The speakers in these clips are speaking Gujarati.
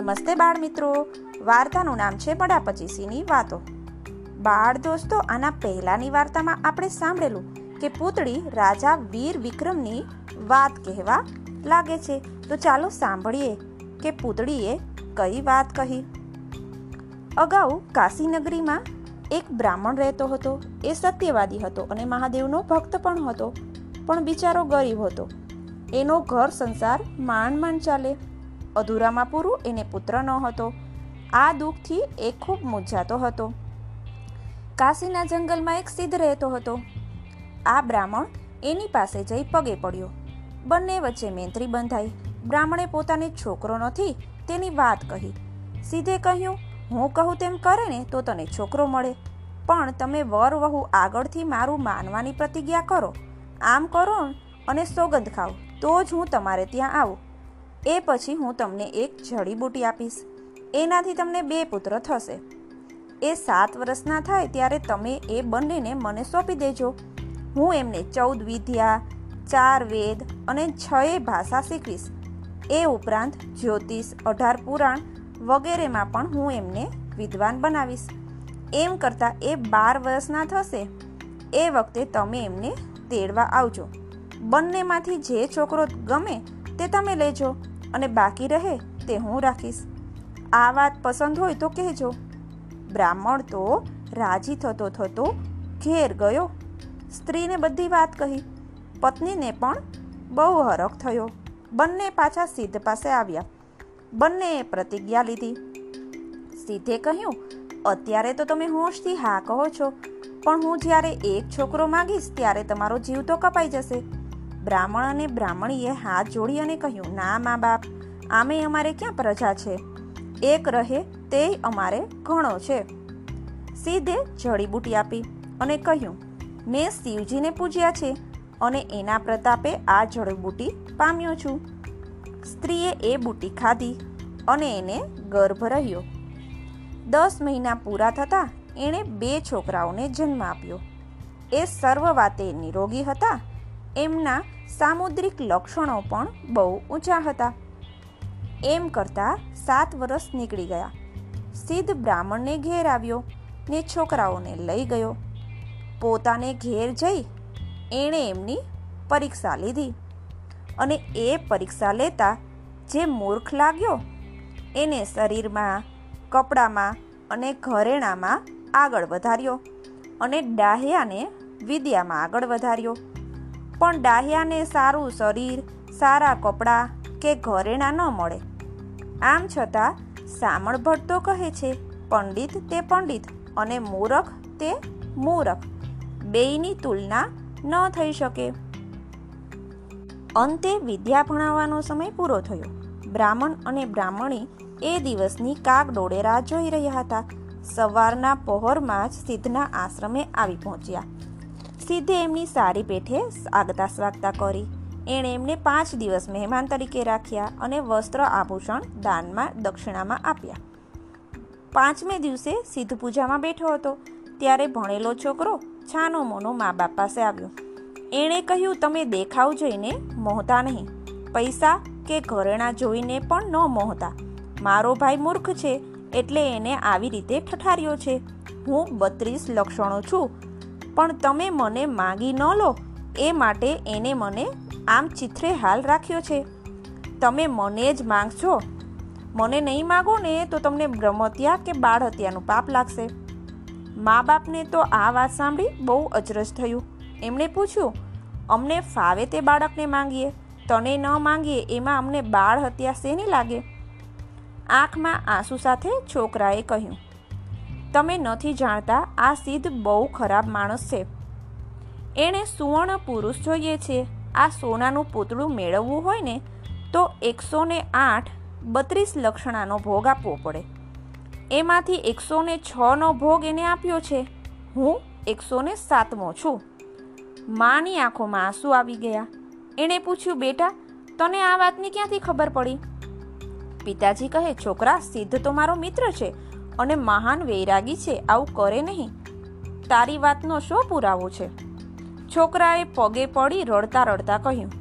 નમસ્તે બાળ મિત્રો. વાર્તાનું નામ છે બડા પચીસીની વાતો. બાળ દોસ્તો, આના પહેલાની વાર્તામાં આપણે સાંભળેલું કે પૂતળી રાજા વીર વિક્રમની વાત કહેવા લાગે છે. તો ચાલો સાંભળીએ કે પૂતળીએ કઈ વાત કહી. અગાઉ કાશીનગરીમાં એક બ્રાહ્મણ રહેતો હતો. એ સત્યવાદી હતો અને મહાદેવનો ભક્ત પણ હતો. પણ બિચારો ગરીબ હતો. એનો ઘર સંસાર માંડ માંડ ચાલે. અધૂરામાં પૂરું એને પુત્ર ન હતો. આ દુઃખથી એ ખૂબ મૂંઝાતો હતો. કાશીના જંગલમાં એક સિદ્ધ રહેતો હતો. આ બ્રાહ્મણ એની પાસે જઈ પગે પડ્યો. બંને વચ્ચે મેંત્રી બંધાઈ. બ્રાહ્મણે પોતાને છોકરો નથી તેની વાત કહી. સીધે કહ્યું, હું કહું તેમ કરે ને તો તને છોકરો મળે. પણ તમે વર વહુ આગળથી મારું માનવાની પ્રતિજ્ઞા કરો. આમ કરો અને સોગંદ ખાઓ. તો જ હું તમારે ત્યાં આવું. એ પછી હું તમને એક જડીબૂટી આપીશ. એનાથી તમને બે પુત્ર થશે. એ સાત વર્ષના થાય ત્યારે તમે એ બંનેને મને સોંપી દેજો. હું એમને ચૌદ વિદ્યા, ચાર વેદ અને છ ભાષા શીખવીશ. એ ઉપરાંત જ્યોતિષ, અઢાર પુરાણ વગેરેમાં પણ હું એમને વિદ્વાન બનાવીશ. એમ કરતાં એ બાર વર્ષના થશે. એ વખતે તમે એમને તેડવા આવજો. બંનેમાંથી જે છોકરો ગમે તે તમે લેજો. અને બાકી રહે તે હું રાખીશ. આ વાત પસંદ હોય તો કહેજો. બ્રાહ્મણ તો રાજી થતો થતો ઘેર ગયો. સ્ત્રીને બધી વાત કહી. પત્નીને પણ બહુ હરખ થયો. બંને પાછા સિદ્ધ પાસે આવ્યા. બંનેએ પ્રતિજ્ઞા લીધી. સિદ્ધે કહ્યું, અત્યારે તો તમે હોશથી હા કહો છો. પણ હું જ્યારે એક છોકરો માગીશ ત્યારે તમારો જીવ તો કપાઈ જશે. બ્રાહ્મણ અને બ્રાહ્મણીએ હાથ જોડી અને કહ્યું, ના, મા બાપ, આમે અમારે ક્યાં પ્રજા છે? એક રહે તે અમારે ઘણો છે. સીધે જડીબુટી આપી અને કહ્યું, મેં શિવજીને પૂજ્યા છે અને એના પ્રતાપે આ જડીબુટી પામ્યો છું. સ્ત્રીએ એ બુટી ખાધી અને એને ગર્ભ રહ્યો. દસ મહિના પૂરા થતાં એણે બે છોકરાઓને જન્મ આપ્યો. એ સર્વ વાતે નિરોગી હતા એમના સામુદ્રિક લક્ષણો પણ બહુ ઊંચા હતા. એમ કરતાં સાત વર્ષ નીકળી ગયા. સિદ્ધ બ્રાહ્મણને ઘેર આવ્યો ને છોકરાઓને લઈ ગયો. પોતાને ઘેર જઈ એણે એમની પરીક્ષા લીધી અને એ પરીક્ષા લેતા જે મૂર્ખ લાગ્યો એને શરીરમાં, કપડામાં અને ઘરેણામાં આગળ વધાર્યો અને ડાહ્યાને વિદ્યામાં આગળ વધાર્યો. પણ ડાહ્યાને સારું શરીર, સારા કપડાં કે ઘરેણા ન મળે. આમ છતાં સામળ ભટ્ટ તો કહે છે, પંડિત તે પંડિત અને મૂરખ તે મૂરખ. બેયની તુલના ન થઈ શકે. અંતે વિદ્યા ભણાવવાનો સમય પૂરો થયો. બ્રાહ્મણ અને બ્રાહ્મણી એ દિવસની કાગ ડોળે રાહ જોઈ રહ્યા હતા. સવારના પહોરમાં જ સિદ્ધના આશ્રમે આવી પહોંચ્યા. સિદ્ધે એમની સારી પેઠે આગતા સ્વાગતા કરી. એણે એમને પાંચ દિવસ મહેમાન તરીકે રાખ્યા અને વસ્ત્ર આભૂષણ દાનમાં, દક્ષિણામાં આપ્યા. પાંચમે દિવસે સિદ્ધ પૂજામાં બેઠો હતો. ત્યારે ભણેલો છોકરો છાનો મોનો મા બાપ પાસે આવ્યો. એણે કહ્યું, તમે દેખાવ જોઈને મોહતા નહીં. પૈસા કે ઘરેણા જોઈને પણ ન મોહતા. મારો ભાઈ મૂર્ખ છે એટલે એને આવી રીતે ઠઠાર્યો છે. હું બત્રીસ લક્ષણો છું. પણ તમે મને માગી ન લો. એ માટે એને મને આમ ચિત્રે હાલ રાખ્યો છે. તમે મને જ માંગશો. મને નહીં માગો ને તો તમને બ્રહ્મત્યા કે બાળ હત્યાનું પાપ લાગશે. મા બાપને તો આ વાત સાંભળી બહુ અચરજ થયું. એમણે પૂછ્યું, અમને ફાવે તે બાળકને માંગીએ? તને ન માંગીએ એમાં અમને બાળ હત્યા શેની લાગે? આંખમાં આંસુ સાથે છોકરાએ કહ્યું તમે નથી જાણતા, આ સિદ્ધ બહુ ખરાબ માણસ છે. એણે સુવર્ણ પુરુષ જોઈએ છે. આ સોનાનું પૂતળું મેળવવું હોય ને, તો એકસો ને આઠ બત્રીસ લક્ષણાનો ભોગ આપવો પડે. એમાંથી એકસો ને છનો ભોગ એને આપ્યો છે. હું એકસો ને સાતમો છું. માની આંખોમાં આંસુ આવી ગયા. એણે પૂછ્યું, બેટા, તને આ વાતની ક્યાંથી ખબર પડી? પિતાજી કહે, છોકરા, સિદ્ધ તો મારો મિત્ર છે. અને મહાન વૈરાગી છે, આવું કરે નહીં. તારી વાતનો શો પુરાવો છે? છોકરાએ પગે પડી રડતા રડતા કહ્યું,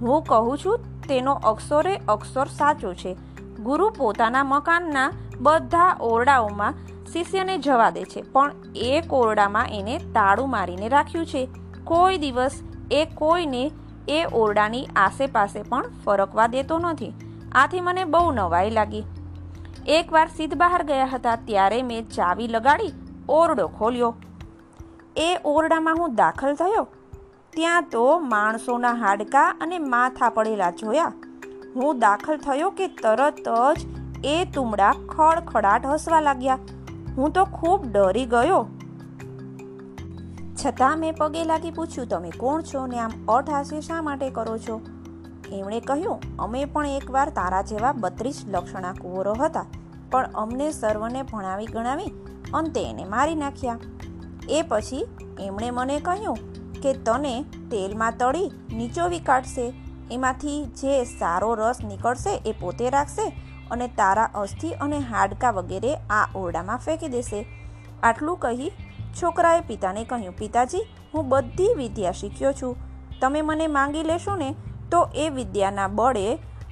હું કહું છું, તેનો અક્ષરે અક્ષર સાચો છે. ગુરુ પોતાના મકાનના બધા ઓરડાઓમાં શિષ્યને જવા દે છે, પણ એક ઓરડામાં એને તાળું મારીને રાખ્યું છે. કોઈ દિવસ એ કોઈને એ ઓરડાની આસેપાસે પણ ફરકવા દેતો નથી. આથી મને બહુ નવાઈ લાગી. એકવાર સિદ્ધ બહાર ગયા હતા ત્યારે મેં ચાવી લગાડી, ઓરડો ખોલ્યો. એ ઓરડામાં હું દાખલ થયો. ત્યાં તો માણસોના હાડકા અને માથા પડેલા જોયા. હું દાખલ થયો કે તરત જ એ તુમડા ખડખડાટ હસવા લાગ્યા. હું તો ખૂબ ડરી ગયો. છતાં મેં પગે લાગી પૂછ્યું, તમે કોણ છો ને આમ અઠહાસ્ય શા માટે કરો છો? એમણે કહ્યું, અમે પણ એકવાર તારા જેવા બત્રીસ લક્ષણા કુંવરો હતા, પણ અમને સર્વને ભણાવી ગણાવી અંતે એને મારી નાખ્યા. એ પછી એમણે મને કહ્યું કે તને તેલમાં તળી નીચોવી કાઢશે, એમાંથી જે સારો રસ નીકળશે એ પોતે રાખશે અને તારા અસ્થિ અને હાડકા વગેરે આ ઓરડામાં ફેંકી દેશે. આટલું કહી છોકરાએ પિતાને કહ્યું, પિતાજી, હું બધી વિદ્યા શીખ્યો છું. તમે મને માંગી લેશો ને તો એ વિદ્યાના બળે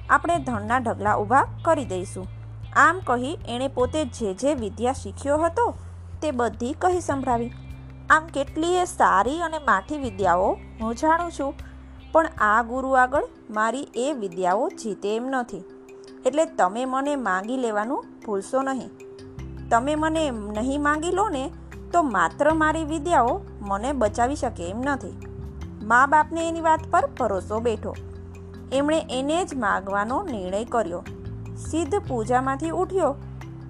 આપણે ધનના ઢગલા ઊભા કરી દઈશું. આમ કહી એણે પોતે જે જે વિદ્યા શીખ્યો હતો તે બધી કહી સંભળાવી. આમ કેટલીય સારી અને માઠી વિદ્યાઓ હું જાણું છું, પણ આ ગુરુ આગળ મારી એ વિદ્યાઓ જીતે એમ નથી. એટલે તમે મને માંગી લેવાનું ભૂલશો નહીં. તમે મને નહીં માંગી લો ને, તો માત્ર મારી વિદ્યાઓ મને બચાવી શકે એમ નથી. મા બાપને એની વાત પર ભરોસો બેઠો. એમણે એને જ માગવાનો નિર્ણય કર્યો. સિદ્ધ પૂજામાંથી ઉઠ્યો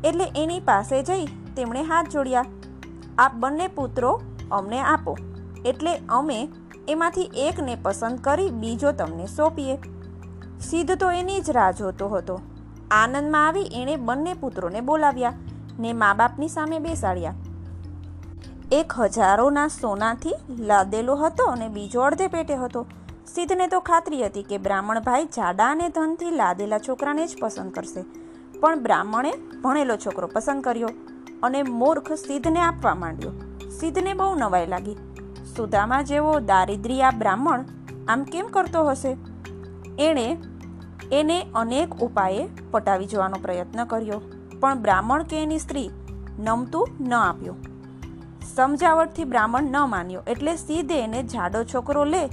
એટલે એની પાસે જઈ તેમણે હાથ જોડ્યા. આ બંને પુત્રો અમને આપો. એટલે અમે એમાંથી એકને પસંદ કરી બીજો તમને સોંપીએ. સિદ્ધ તો એની જ રાહ જોતો હતો. આનંદમાં આવી એણે બંને પુત્રોને બોલાવ્યા ને મા બાપની સામે બેસાડ્યા. એક હજારોના સોનાથી લાદેલો હતો અને બીજો અડધે પેટે હતો. સિદ્ધને તો ખાતરી હતી કે બ્રાહ્મણ ભાઈ જાડા અને ધનથી લાદેલા છોકરાને જ પસંદ કરશે. પણ બ્રાહ્મણે ભણેલો છોકરો પસંદ કર્યો અને મૂર્ખ સિદ્ધને આપવા માંડ્યો. સિદ્ધને બહુ નવાઈ લાગી. સુદામા જેવો દારિદ્ર્ય બ્રાહ્મણ આમ કેમ કરતો હશે? એણે એને અનેક ઉપાયે પટાવી જવાનો પ્રયત્ન કર્યો. પણ બ્રાહ્મણ કે એની સ્ત્રી નમતું ન આપ્યું. સમજાવટથી બ્રાહ્મણ ન માન્યો. એટલે સીધે એને જાડો છોકરો લે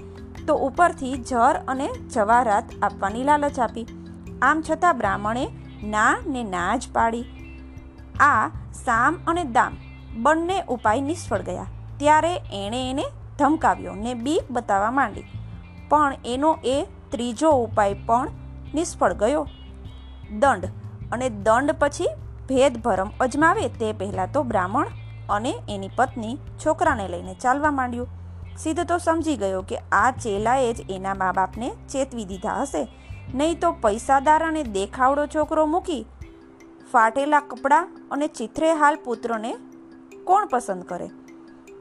તો ઉપરથી જર અને જવારાત આપવાની લાલચ આપી. આમ છતાં બ્રાહ્મણે ના ને ના જ પાડી. આ સામ અને દામ બંને ઉપાય નિષ્ફળ ગયા. ત્યારે એણે એને ધમકાવ્યો ને બીક બતાવવા માંડી. પણ એનો એ ત્રીજો ઉપાય પણ નિષ્ફળ ગયો. દંડ અને દંડ પછી ભેદભરમ અજમાવે તે પહેલાં તો બ્રાહ્મણ અને એની પત્ની છોકરાને લઈને ચાલવા માંડ્યું. સિદ્ધ તો સમજી ગયો કે આ ચેલાએ જ એના મા બાપને ચેતવી દીધા હશે. નહીં તો પૈસાદાર અને દેખાવડો છોકરો મૂકી ફાટેલા કપડાં અને ચિત્રે હાલ પુત્રને કોણ પસંદ કરે?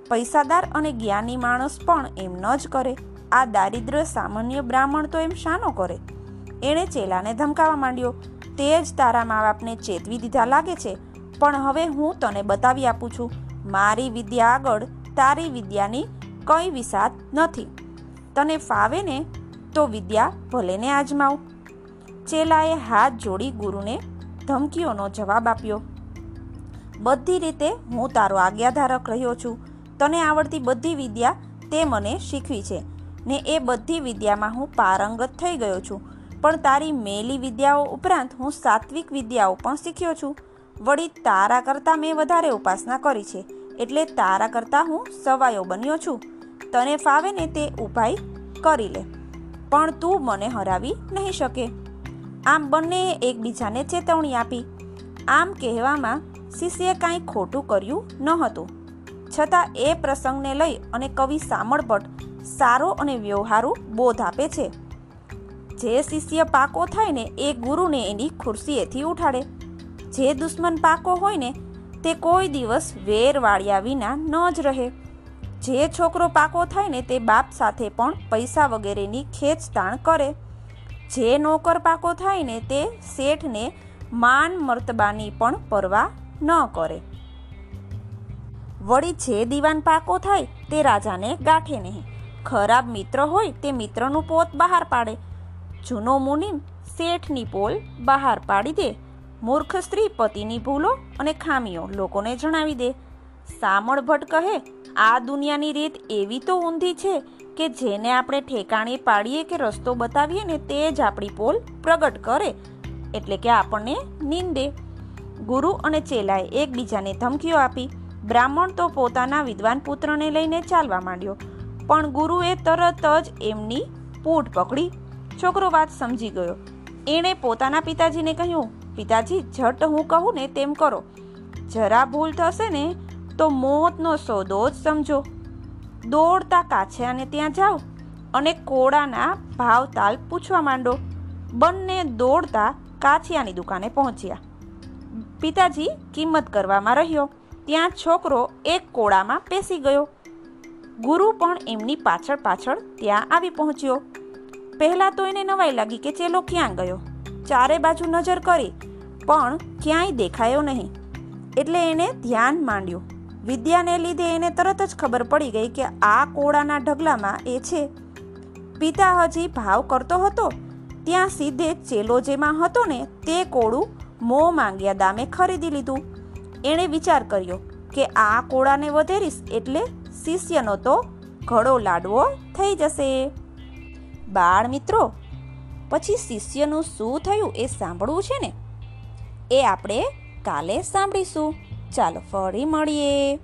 પૈસાદાર અને જ્ઞાની માણસ પણ એમ ન જ કરે. આ દારિદ્ર સામાન્ય બ્રાહ્મણ તો એમ શાનો કરે? એણે ચેલાને ધમકાવા માંડ્યો. તે જ તારા મા બાપને ચેતવી દીધા લાગે છે. પણ હવે હું તને બતાવી આપું છું. મારી વિદ્યા આગળ તારી વિદ્યાની કંઈ વિસાત નથી. તને ફાવે ને તો વિદ્યા ભલે ને આજમાવ. ચેલાએ હાથ જોડી ગુરુને ધમકીઓનો જવાબ આપ્યો. બધી રીતે હું તારો આજ્ઞાધારક રહ્યો છું. તને આવડતી બધી વિદ્યા તે મને શીખવી છે ને એ બધી વિદ્યામાં હું પારંગત થઈ ગયો છું. પણ તારી મેલી વિદ્યાઓ ઉપરાંત હું સાત્વિક વિદ્યાઓ પણ શીખ્યો છું. વળી તારા કરતાં મેં વધારે ઉપાસના કરી છે. એટલે તારા કરતાં હું સવાયો બન્યો છું. તને ફાવે ને તે ઉપાય કરી લે. પણ તું મને હરાવી નહીં શકે. આમ બંનેએ એકબીજાને ચેતવણી આપી. આમ કહેવામાં શિષ્યે કાંઈ ખોટું કર્યું ન હતું. છતાં એ પ્રસંગને લઈ અને કવિ સામળભટ્ટ સારો અને વ્યવહારુ બોધ આપે છે. જે શિષ્ય પાકો થાય ને એ ગુરુને એની ખુરશીએથી ઉઠાડે. જે દુશ્મન પાકો હોય ને, તે કોઈ દિવસ વેર વાળ્યા વિના ન જ રહે. જે છોકરો પાકો થાય ને, તે બાપ સાથે પણ પૈસા વગેરેની ખેંચતાણ કરે. જે નોકર પાકો થાય ને, તે શેઠને માન મર્તબાની પણ પરવા ન કરે. વળી જે દીવાન પાકો થાય, તે રાજાને ગાંઠે નહીં. ખરાબ મિત્ર હોય, તે મિત્રનું પોત બહાર પાડે. જૂનો મુનિમ શેઠની પોલ બહાર પાડી દે. મૂર્ખ સ્ત્રી પતિની ભૂલો અને ખામીઓ લોકોને જણાવી દે. સામળ ભટ્ટ કહે, આ દુનિયાની રીત એવી તો ઊંધી છે કે જેને આપણે ઠેકાણે પાડીએ કે રસ્તો બતાવીએ ને તે જ આપણી પોલ પ્રગટ કરે, એટલે કે આપણને નિંદે. ગુરુ અને ચેલાએ એકબીજાને ધમકીઓ આપી. બ્રાહ્મણ તો પોતાના વિદ્વાન પુત્રને લઈને ચાલવા માંડ્યો, પણ ગુરુએ તરત જ એમની પૂટ પકડી. છોકરો વાત સમજી ગયો. એણે પોતાના પિતાજીને કહ્યું પિતાજી ઝટ હું કહું ને તેમ કરો. જરા ભૂલ થશે ને તો મોતનો સોદો જ સમજો. દોડતા કાછિયાને ત્યાં જાઓ અને કોળાના ભાવતાલ પૂછવા માંડો. બંને દોડતા કાછિયાની દુકાને પહોંચ્યા. પિતાજી, કિંમત કરવામાં રહ્યો. ત્યાં છોકરો એક કોળામાં પેસી ગયો. ગુરુ પણ એમની પાછળ પાછળ ત્યાં આવી પહોંચ્યો. પહેલાં તો એને નવાઈ લાગી કે ચેલો ક્યાં ગયો? ચારે બાજુ નજર કરી, પણ ક્યાંય દેખાયો નહીં. એટલે એને ધ્યાન માંડ્યું. વિદ્યાને લીધે એને તરત જ ખબર પડી ગઈ કે આ કોળાના ઢગલામાં એ છે. પિતા હજી ભાવ કરતો હતો. ત્યાં સીધે ચેલો જેમાં હતો ને તે કોળું મો માંગ્યા દામે ખરીદી લીધું. એણે વિચાર કર્યો કે આ કોળાને વધેરીશ એટલે શિષ્યનો તો ઘડો લાડવો થઈ જશે. બાળ મિત્રો પછી શિષ્યનું શું થયું એ સાંભળવું છે ને? એ આપણે કાલે સાંભળીશું. ચાલો ફરી મળીએ.